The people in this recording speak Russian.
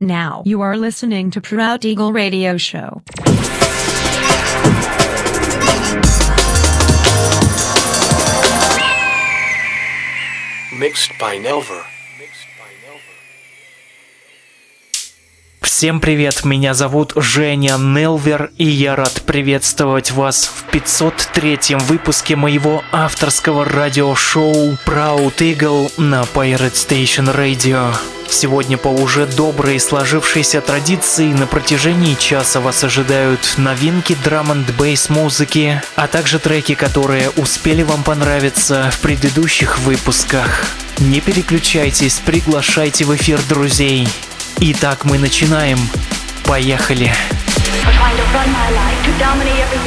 Now you are listening to Proud Eagle Radio Show. Mixed by Nelver. Всем привет, меня зовут Женя Нелвер, и я рад приветствовать вас в 503 выпуске моего авторского радиошоу Proud Eagle на Pirate Station Radio. Сегодня по уже доброй сложившейся традиции на протяжении часа вас ожидают новинки драм н бейс музыки, а также треки, которые успели вам понравиться в предыдущих выпусках. Не переключайтесь, приглашайте в эфир друзей. Итак, мы начинаем. Поехали. trying to run my life, to dominate every